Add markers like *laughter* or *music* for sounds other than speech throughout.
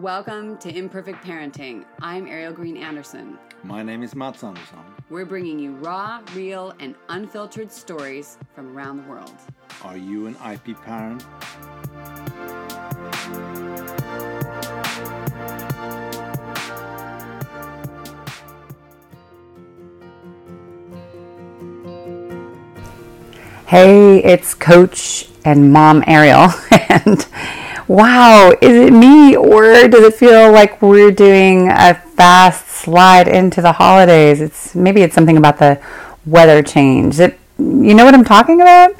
Welcome to Imperfect Parenting. I'm Ariel Green Anderson. My name is Mats Anderson. We're bringing you raw, real, and unfiltered stories from around the world. Are you an IP parent? Hey, it's Coach and Mom Ariel. *laughs* And wow, is it me or does it feel like we're doing a fast slide into the holidays? It's maybe it's something about the weather change. It, you know what I'm talking about?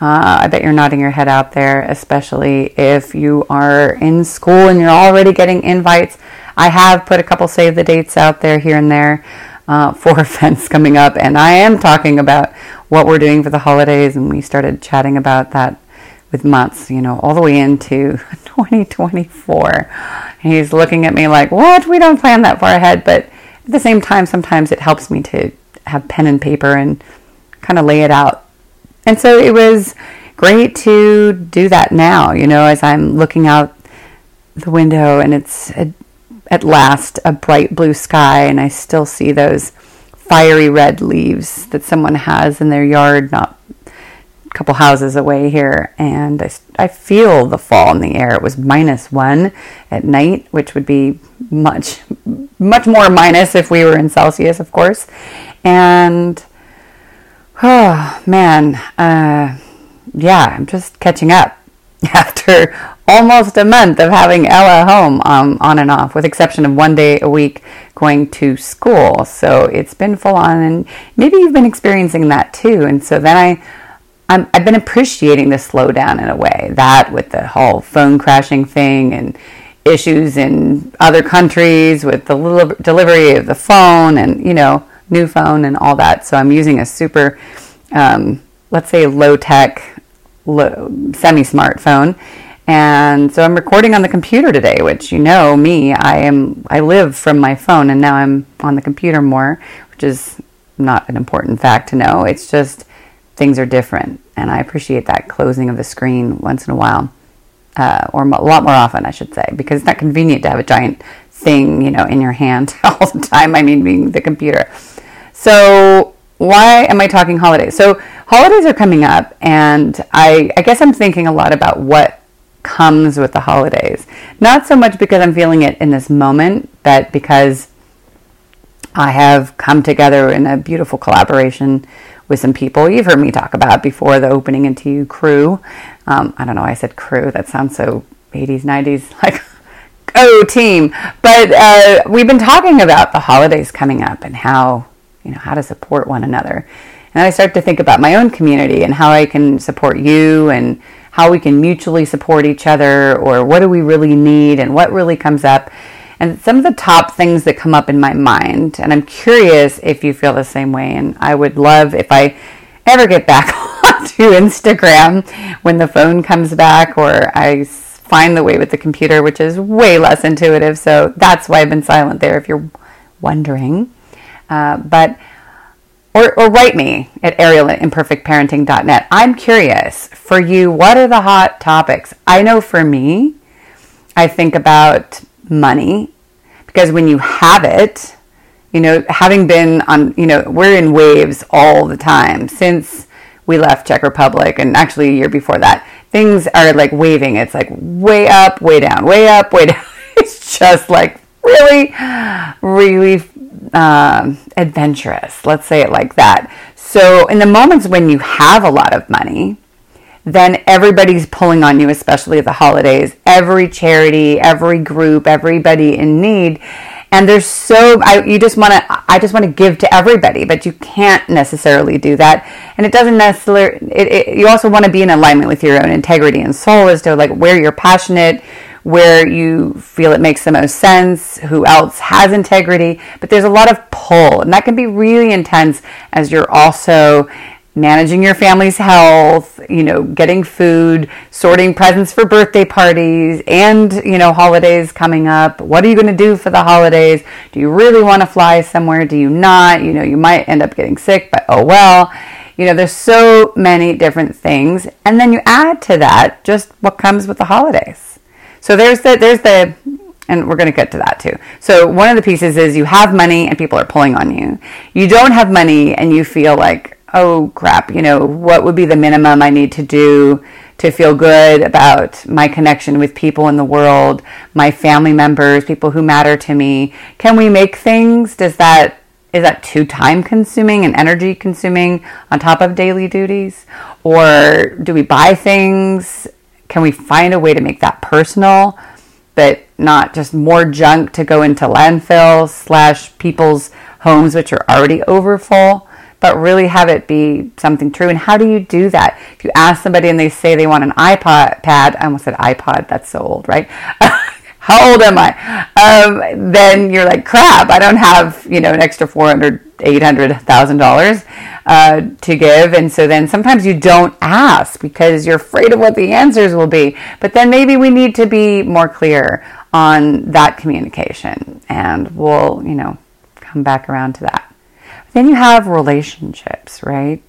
Uh, I bet you're nodding your head out there, especially if you are in school and you're already getting invites. I have put a couple save the dates out there here and there uh, *laughs* for events coming up, and I am talking about what we're doing for the holidays. And we started chatting about that with Mats, you know, all the way into *laughs* 2024. He's looking at me like, "What? We don't plan that far ahead." But at the same time, sometimes it helps me to have pen and paper and kind of lay it out. And so it was great to do that now, you know, as I'm looking out the window and it's a, at last a bright blue sky and I still see those fiery red leaves that someone has in their yard not couple houses away here and I, I feel the fall in the air it was minus one at night which would be much much more minus if we were in celsius of course and oh *sighs* man uh, yeah i'm just catching up *laughs* after almost a month of having Ella home um, on and off, with exception of one day a week going to school. So it's been full on, and maybe you've been experiencing that too. And so then I, i have been appreciating the slowdown in a way. That with the whole phone crashing thing and issues in other countries with the little delivery of the phone and you know new phone and all that. So I'm using a super, um, let's say, low tech semi smartphone. And so I'm recording on the computer today, which you know me, I am I live from my phone and now I'm on the computer more, which is not an important fact to know. It's just things are different and I appreciate that closing of the screen once in a while. Uh, or a lot more often, I should say, because it's not convenient to have a giant thing, you know, in your hand *laughs* all the time. I mean, being the computer. So why am I talking holidays? So holidays are coming up, and I, I guess I'm thinking a lot about what comes with the holidays. Not so much because I'm feeling it in this moment, but because I have come together in a beautiful collaboration with some people you've heard me talk about before the opening into you crew. Um, I don't know, I said crew, that sounds so 80s, 90s, *laughs* like, oh, team. But uh, we've been talking about the holidays coming up and how you know, how to support one another. And I start to think about my own community and how I can support you and how we can mutually support each other or what do we really need and what really comes up. And some of the top things that come up in my mind, and I'm curious if you feel the same way. And I would love if I ever get back *laughs* onto Instagram when the phone comes back or I find the way with the computer, which is way less intuitive. So that's why I've been silent there if you're wondering. Uh, but or, or write me at ariel at imperfectparenting.net. I'm curious for you, what are the hot topics? I know for me, I think about money because when you have it, you know, having been on, you know, we're in waves all the time since we left Czech Republic and actually a year before that. Things are like waving. It's like way up, way down, way up, way down. *laughs* It's just like really, really um, adventurous. Let's say it like that. So, in the moments when you have a lot of money, then everybody's pulling on you, especially at the holidays. Every charity, every group, everybody in need. And there's so I, you just want to I just want to give to everybody, but you can't necessarily do that. And it doesn't necessarily. It, it, you also want to be in alignment with your own integrity and soul as to like where you're passionate, where you feel it makes the most sense, who else has integrity, but there's a lot of pull, and that can be really intense as you're also managing your family's health, you know, getting food, sorting presents for birthday parties and, you know, holidays coming up. What are you going to do for the holidays? Do you really want to fly somewhere? Do you not? You know, you might end up getting sick, but oh well. You know, there's so many different things. And then you add to that just what comes with the holidays. So there's the there's the And we're going to get to that too. So, one of the pieces is you have money and people are pulling on you. You don't have money and you feel like, oh crap, you know, what would be the minimum I need to do to feel good about my connection with people in the world, my family members, people who matter to me? Can we make things? Does that is that too time consuming and energy consuming on top of daily duties? Or do we buy things? Can we find a way to make that personal, but not just more junk to go into landfills slash people's homes, which are already overfull? But really have it be something true. And how do you do that? If you ask somebody and they say they want an iPod pad, I almost said iPod, that's so old, right? *laughs* how old am I? Um, then you're like, crap, I don't have, you know, an extra 400, 800,000 dollars uh, to give. And so then sometimes you don't ask because you're afraid of what the answers will be. But then maybe we need to be more clear on that communication and we'll, you know, come back around to that. Then you have relationships, right?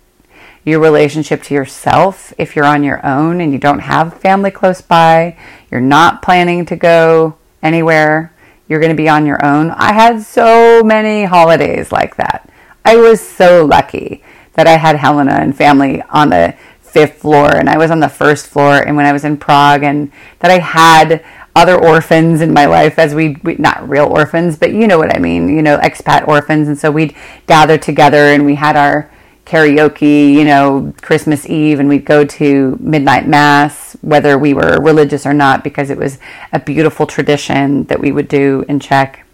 Your relationship to yourself, if you're on your own and you don't have family close by, you're not planning to go anywhere, you're going to be on your own. I had so many holidays like that. I was so lucky that I had Helena and family on the fifth floor and I was on the first floor and when I was in Prague and that I had other orphans in my life as we, we, not real orphans but you know what i mean you know expat orphans. And so we'd gather together and we had our karaoke you know christmas eve and we'd go to midnight mass whether we were religious or not because it was a beautiful tradition that we would do in czech.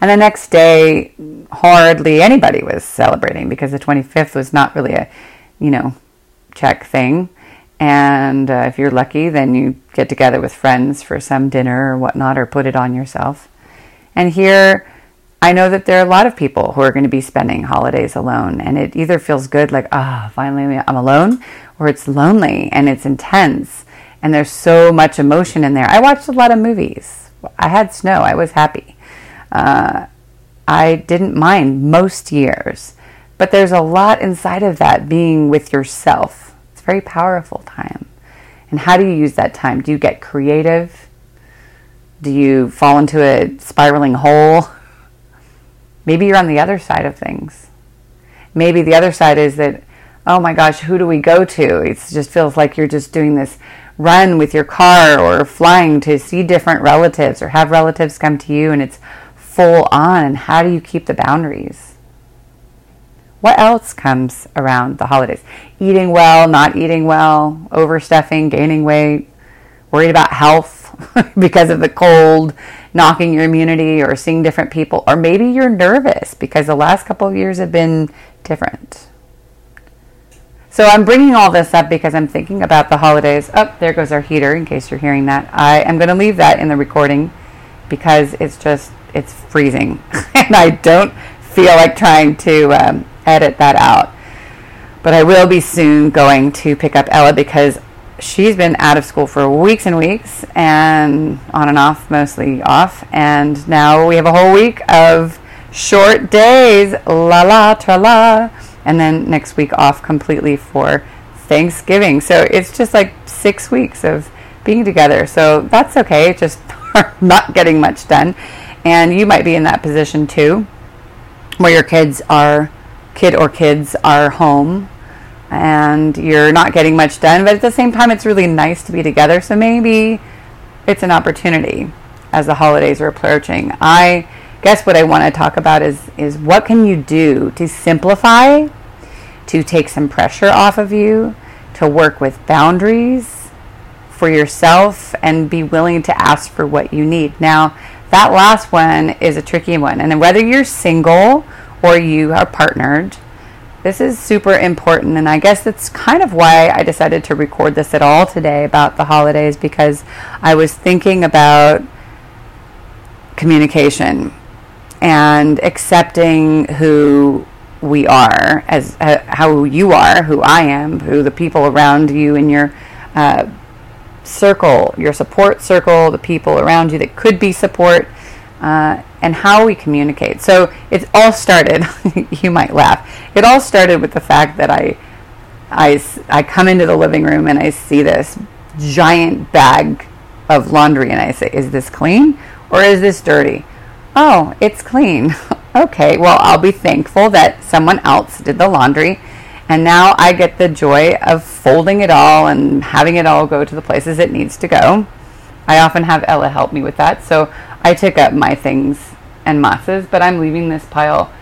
And the next day hardly anybody was celebrating because the 25th was not really a you know czech thing and uh, if you're lucky, then you get together with friends for some dinner or whatnot, or put it on yourself. And here, I know that there are a lot of people who are going to be spending holidays alone. And it either feels good, like, ah, oh, finally I'm alone, or it's lonely and it's intense. And there's so much emotion in there. I watched a lot of movies. I had snow. I was happy. Uh, I didn't mind most years. But there's a lot inside of that being with yourself very powerful time. And how do you use that time? Do you get creative? Do you fall into a spiraling hole? Maybe you're on the other side of things. Maybe the other side is that, oh my gosh, who do we go to? It just feels like you're just doing this run with your car or flying to see different relatives or have relatives come to you and it's full on. And how do you keep the boundaries? What else comes around the holidays? Eating well, not eating well, overstuffing, gaining weight, worried about health *laughs* because of the cold, knocking your immunity, or seeing different people, or maybe you're nervous because the last couple of years have been different. So I'm bringing all this up because I'm thinking about the holidays. Oh, there goes our heater in case you're hearing that. I am going to leave that in the recording because it's just it's freezing *laughs* and I don't feel like trying to um, edit that out. But I will be soon going to pick up Ella because she's been out of school for weeks and weeks and on and off, mostly off. And now we have a whole week of short days, la la tra la. And then next week off completely for Thanksgiving. So it's just like six weeks of being together. So that's okay, just *laughs* not getting much done. And you might be in that position too, where your kids are kid or kids are home and you're not getting much done, but at the same time, it's really nice to be together. So maybe it's an opportunity as the holidays are approaching. I guess what I want to talk about is is what can you do to simplify, to take some pressure off of you, to work with boundaries for yourself and be willing to ask for what you need. Now, that last one is a tricky one. And whether you're single or you are partnered. This is super important, and I guess that's kind of why I decided to record this at all today about the holidays because I was thinking about communication and accepting who we are as uh, how you are, who I am, who the people around you in your uh, circle, your support circle, the people around you that could be support, uh, and how we communicate. So it all started, *laughs* you might laugh, it all started with the fact that I, I, I come into the living room and I see this giant bag of laundry and I say, Is this clean or is this dirty? Oh, it's clean. *laughs* okay, well, I'll be thankful that someone else did the laundry. And now I get the joy of folding it all and having it all go to the places it needs to go. I often have Ella help me with that. So I took up my things and Mats's, but I'm leaving this pile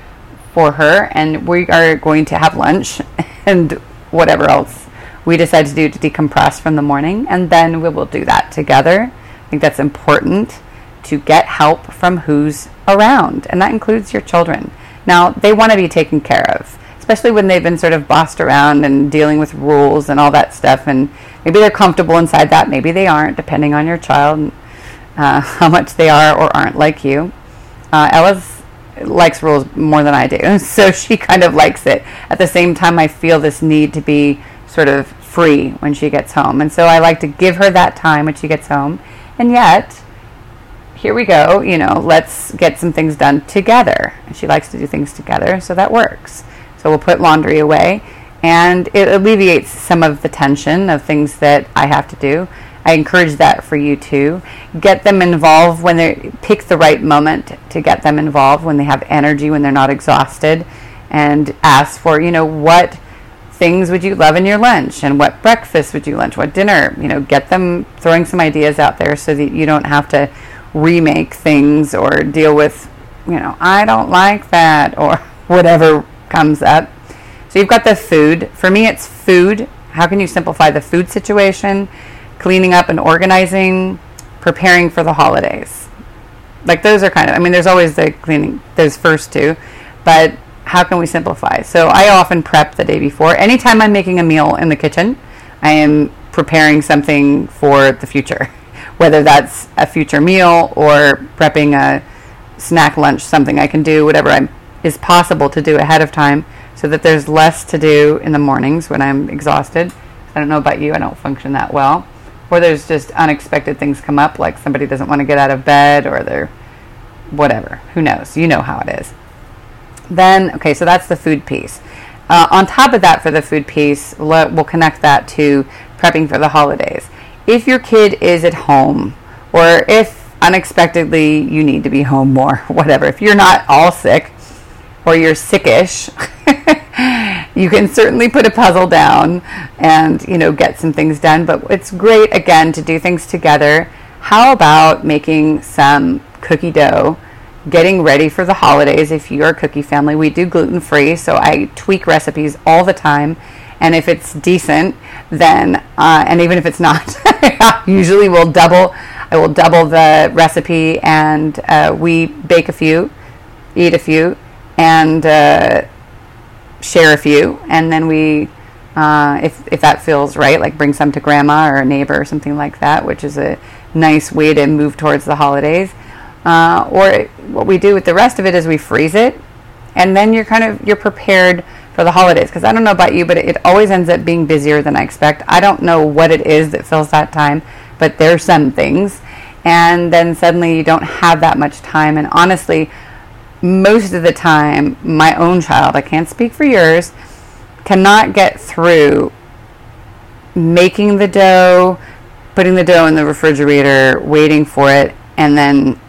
for her, and we are going to have lunch *laughs* and whatever else we decide to do to decompress from the morning, and then we will do that together. I think that's important to get help from who's around, and that includes your children. Now, they want to be taken care of, especially when they've been sort of bossed around and dealing with rules and all that stuff, and maybe they're comfortable inside that, maybe they aren't, depending on your child, uh, *laughs* how much they are or aren't like you. Uh, Ella's likes rules more than I do. *laughs* So she kind of likes it. At the same time, I feel this need to be sort of free when she gets home. And so I like to give her that time when she gets home. And yet, here we go, you know, let's get some things done together. She likes to do things together, so that works. So we'll put laundry away and it alleviates some of the tension of things that I have to do. I encourage that for you too. Get them involved when they pick the right moment to get them involved when they have energy, when they're not exhausted, and ask for, you know, what things would you love in your lunch and what breakfast would you lunch, what dinner, you know, get them throwing some ideas out there so that you don't have to remake things or deal with, you know, I don't like that or *laughs* whatever comes up. So you've got the food. For me, it's food. How can you simplify the food situation? Cleaning up and organizing, preparing for the holidays. Like those are kind of, I mean, there's always the cleaning, those first two, but how can we simplify? So I often prep the day before. Anytime I'm making a meal in the kitchen, I am preparing something for the future, *laughs* whether that's a future meal or prepping a snack lunch, something I can do, whatever I'm, is possible to do ahead of time so that there's less to do in the mornings when I'm exhausted. I don't know about you, I don't function that well or there's just unexpected things come up, like somebody doesn't want to get out of bed or they're whatever. Who knows? You know how it is. Then, okay, so that's the food piece. Uh, on top of that, for the food piece, we'll connect that to prepping for the holidays. If your kid is at home, or if unexpectedly you need to be home more, *laughs* whatever, if you're not all sick or you're sickish, *laughs* you can certainly put a puzzle down and you know get some things done but it's great again to do things together. How about making some cookie dough getting ready for the holidays? If you're a cookie family we do gluten free so i tweak recipes all the time and if it's decent then uh, and even if it's not *laughs* usually we'll double i will double the recipe and uh, we bake a few eat a few and uh, share a few, and then we, uh, if if that feels right, like bring some to grandma or a neighbor or something like that, which is a nice way to move towards the holidays. Uh, or what we do with the rest of it is we freeze it, and then you're kind of you're prepared for the holidays. Because I don't know about you, but it, it always ends up being busier than I expect. I don't know what it is that fills that time, but there's some things, and then suddenly you don't have that much time. And honestly, most of the time, my own child, I can't speak for yours, cannot get through making the dough, putting the dough in the refrigerator, waiting for it, and then,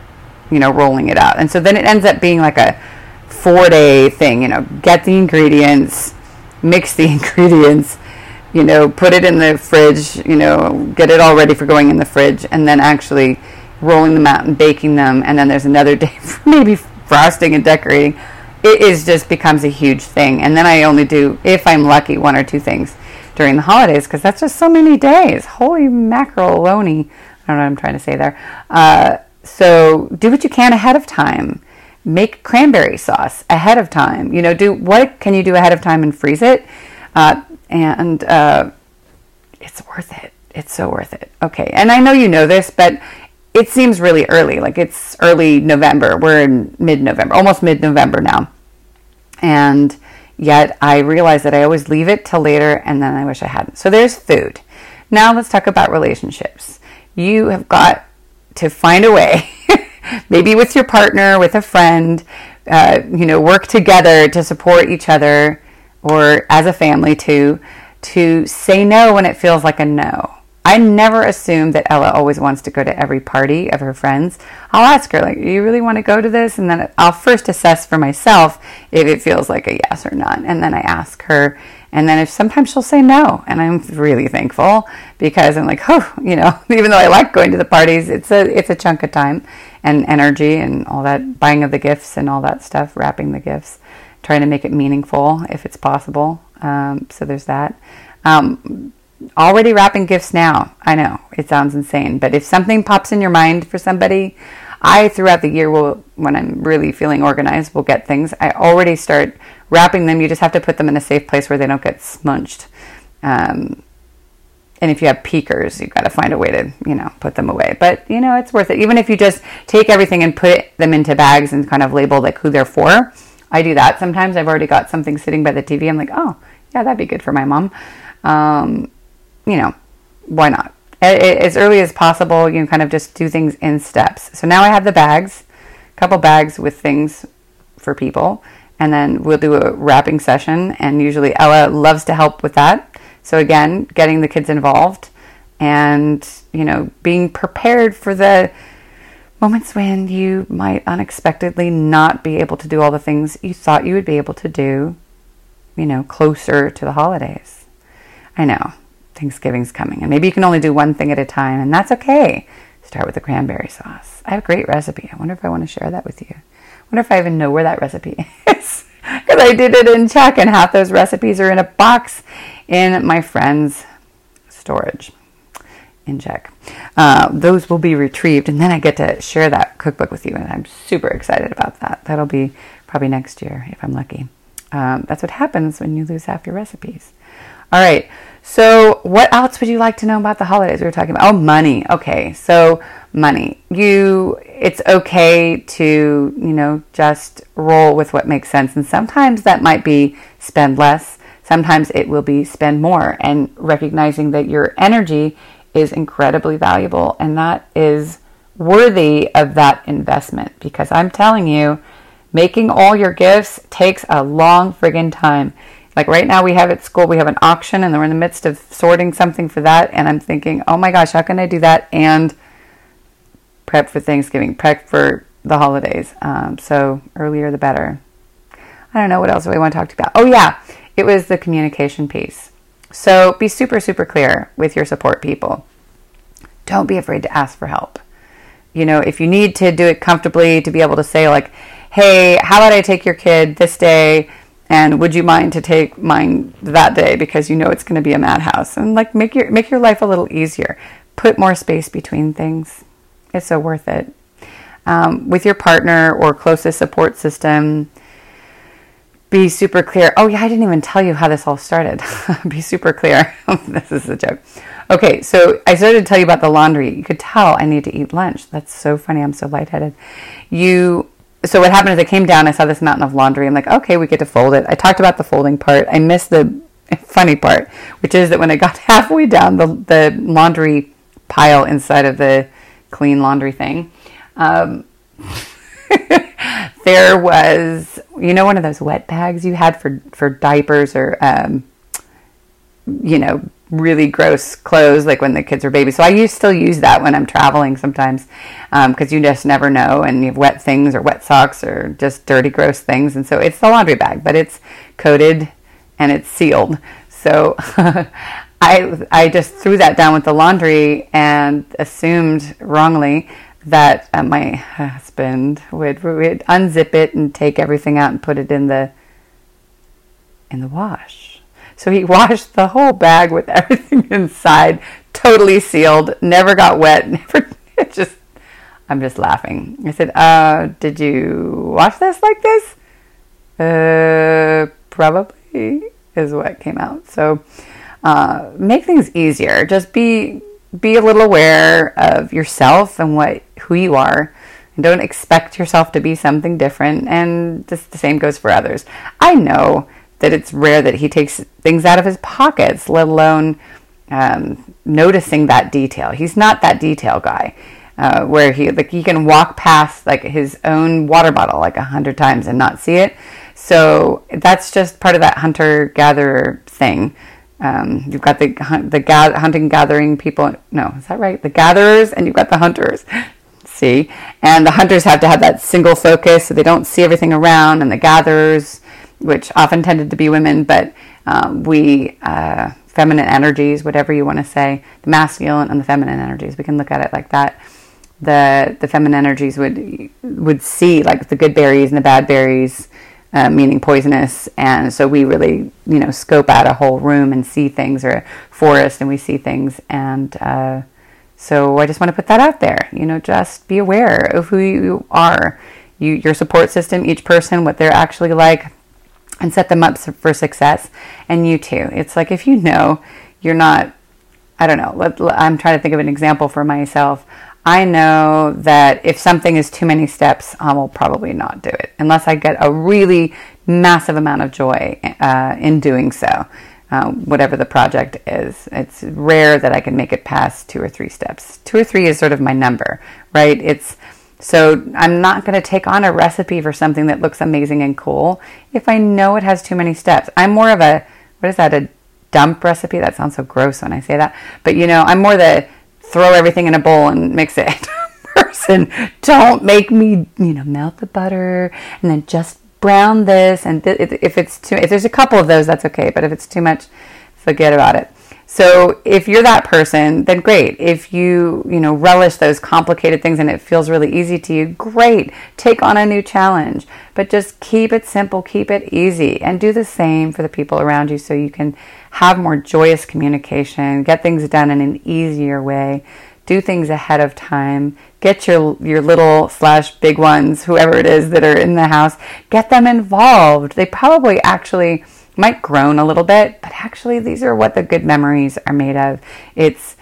you know, rolling it out. And so then it ends up being like a four day thing, you know, get the ingredients, mix the *laughs* ingredients, you know, put it in the fridge, you know, get it all ready for going in the fridge, and then actually rolling them out and baking them. And then there's another *laughs* day for maybe frosting and decorating, it is just becomes a huge thing. And then I only do, if I'm lucky, one or two things during the holidays because that's just so many days. Holy macaroni! I don't know what I'm trying to say there. Uh, so do what you can ahead of time. Make cranberry sauce ahead of time. You know, do what can you do ahead of time and freeze it, uh, and uh, it's worth it. It's so worth it. Okay, and I know you know this, but it seems really early. Like it's early November. We're in mid November, almost mid November now. And yet I realize that I always leave it till later and then I wish I hadn't. So there's food. Now let's talk about relationships. You have got to find a way, *laughs* maybe with your partner, with a friend, uh, you know, work together to support each other or as a family too, to say no when it feels like a no. I never assume that Ella always wants to go to every party of her friends. I'll ask her, like, do you really want to go to this? And then I'll first assess for myself if it feels like a yes or not. And then I ask her. And then if sometimes she'll say no. And I'm really thankful because I'm like, oh, you know, *laughs* even though I like going to the parties, it's a it's a chunk of time and energy and all that buying of the gifts and all that stuff, wrapping the gifts, trying to make it meaningful if it's possible. Um, so there's that. Um, already wrapping gifts now. I know it sounds insane, but if something pops in your mind for somebody, I throughout the year will, when I'm really feeling organized, will get things. I already start wrapping them. You just have to put them in a safe place where they don't get smudged. Um, and if you have peekers, you've got to find a way to, you know, put them away. But, you know, it's worth it. Even if you just take everything and put them into bags and kind of label like who they're for. I do that. Sometimes I've already got something sitting by the TV. I'm like, oh, yeah, that'd be good for my mom. Um, you know, why not? As early as possible, you can kind of just do things in steps. So now I have the bags, a couple bags with things for people, and then we'll do a wrapping session. And usually Ella loves to help with that. So again, getting the kids involved and, you know, being prepared for the moments when you might unexpectedly not be able to do all the things you thought you would be able to do, you know, closer to the holidays. I know Thanksgiving's coming, and maybe you can only do one thing at a time, and that's okay. Start with the cranberry sauce. I have a great recipe. I wonder if I want to share that with you. I wonder if I even know where that recipe *laughs* is. Because I did it in Czech, and half those recipes are in a box in my friend's storage in Czech. Uh, those will be retrieved, and then I get to share that cookbook with you, and I'm super excited about that. That'll be probably next year if I'm lucky. Um, that's what happens when you lose half your recipes. All right. So, what else would you like to know about the holidays we were talking about? Oh, money. Okay. So, money. You it's okay to, you know, just roll with what makes sense and sometimes that might be spend less. Sometimes it will be spend more and recognizing that your energy is incredibly valuable and that is worthy of that investment because I'm telling you, making all your gifts takes a long friggin' time. Like right now, we have at school, we have an auction, and we're in the midst of sorting something for that. And I'm thinking, oh my gosh, how can I do that and prep for Thanksgiving, prep for the holidays? Um, so earlier the better. I don't know what else do we want to talk about. Oh yeah, it was the communication piece. So be super, super clear with your support people. Don't be afraid to ask for help. You know, if you need to do it comfortably, to be able to say like, "Hey, how about I take your kid this day?" And would you mind to take mine that day? Because you know it's going to be a madhouse. And like make your make your life a little easier. Put more space between things. It's so worth it. Um, with your partner or closest support system be super clear. Oh yeah i didn't even tell you how this all started. *laughs* Be super clear. *laughs* This is a joke. Okay so i started to tell you about the laundry. You could tell i need to eat lunch. That's so funny. I'm so lightheaded. You so what happened is I came down, I saw this mountain of laundry. I'm like, okay, we get to fold it. I talked about the folding part. I missed the funny part, which is that when I *laughs* got halfway down the, the laundry pile inside of the clean laundry thing, um, *laughs* there was, you know, one of those wet bags you had for, for diapers or, um, you know, really gross clothes, like when the kids are babies. So I use, still use that when I'm traveling sometimes because um, you just never know, and you have wet things or wet socks or just dirty, gross things. And so it's the laundry bag, but it's coated and it's sealed. So *laughs* I I just threw that down with the laundry and assumed wrongly that uh, my husband would, would unzip it and take everything out and put it in the in the wash. So he *laughs* washed the whole bag with everything *laughs* inside, totally sealed, never got wet, *laughs* never just I'm just laughing. I said, uh, did you wash this like this? Uh, probably is what came out. So uh, make things easier. Just be be a little aware of yourself and what who you are. And don't expect yourself to be something different. And this, the same goes for others. I know that it's rare that he takes things out of his pockets, let alone um, noticing that detail. He's not that detail guy. Uh, where he like he can walk past like his own water bottle like a hundred times and not see it. So that's just part of that hunter gatherer thing. um, you've got the the ga- hunting gathering people. No, is that right? The gatherers and you've got the hunters. *laughs* See, and the hunters have to have that single focus, so they don't see everything around. And the gatherers, which often tended to be women, but um, we uh, feminine energies, whatever you want to say, the masculine and the feminine energies. We can look at it like that. The the feminine energies would would see like the good berries and the bad berries uh, meaning poisonous. And so we really, you know, scope out a whole room and see things or a forest and we see things. And uh, so I just want to put that out there. You know, just be aware of who you are, you, your support system, each person, what they're actually like, and set them up for success. And you too. It's like if you know you're not, I don't know, let, I'm trying to think of an example for myself. I know that if something is too many steps, I will probably not do it unless I get a really massive amount of joy uh, in doing so. Uh, whatever the project is, it's rare that I can make it past two or three steps. Two or three is sort of my number, right? It's so I'm not going to take on a recipe for something that looks amazing and cool if I know it has too many steps. I'm more of a what is that a dump recipe? That sounds so gross when I say that, but you know, I'm more the throw everything in a bowl and mix it *laughs* person. Don't make me, you know, melt the butter and then just brown this. And th- if it's too, if there's a couple of those, that's okay. But if it's too much, forget about it. So if you're that person, then great. If you, you know, relish those complicated things and it feels really easy to you, great. Take on a new challenge, but just keep it simple, keep it easy and do the same for the people around you so you can have more joyous communication, get things done in an easier way, do things ahead of time, get your your little slash big ones, whoever it is that are in the house, get them involved. They probably actually might groan a little bit, but actually these are what the good memories are made of. It's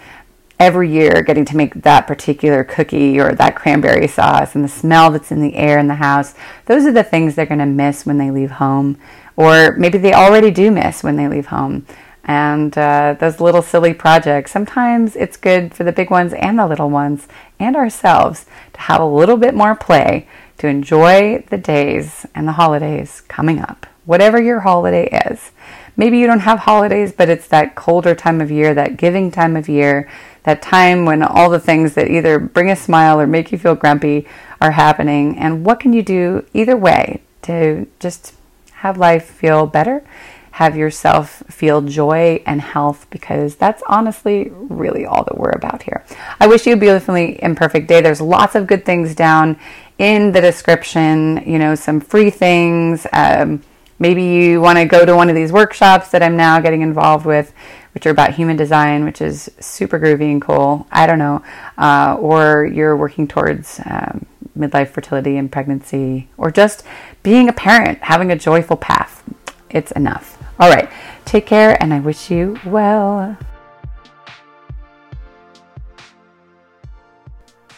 every year getting to make that particular cookie or that cranberry sauce and the smell that's in the air in the house. Those are the things they're going to miss when they leave home, or maybe they already do miss when they leave home. And uh, those little silly projects, sometimes it's good for the big ones and the little ones and ourselves to have a little bit more play to enjoy the days and the holidays coming up whatever your holiday is. Maybe you don't have holidays, but it's that colder time of year, that giving time of year, that time when all the things that either bring a smile or make you feel grumpy are happening. And what can you do either way to just have life feel better? Have yourself feel joy and health because that's honestly really all that we're about here. I wish you a beautifully imperfect day. There's lots of good things down in the description, you know, some free things. Um, Maybe you want to go to one of these workshops that I'm now getting involved with, which are about human design, which is super groovy and cool. I don't know. Uh, or you're working towards um, midlife fertility and pregnancy, or just being a parent, having a joyful path. It's enough. All right. Take care, and I wish you well.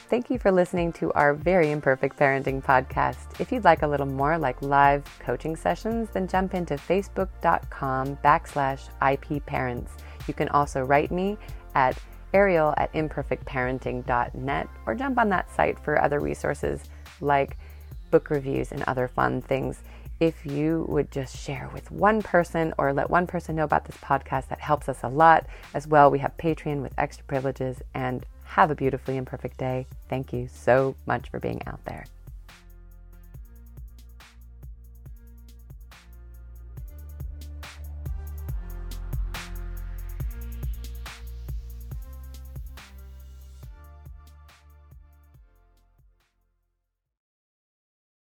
Thank you for listening to our very imperfect parenting podcast. If you'd like a little more like live coaching sessions, then jump into facebook.com backslash IP parents. You can also write me at ariel at imperfectparenting.net or jump on that site for other resources like book reviews and other fun things. If you would just share with one person or let one person know about this podcast, that helps us a lot. As well, we have Patreon with extra privileges and have a beautifully imperfect day. Thank you so much for being out there.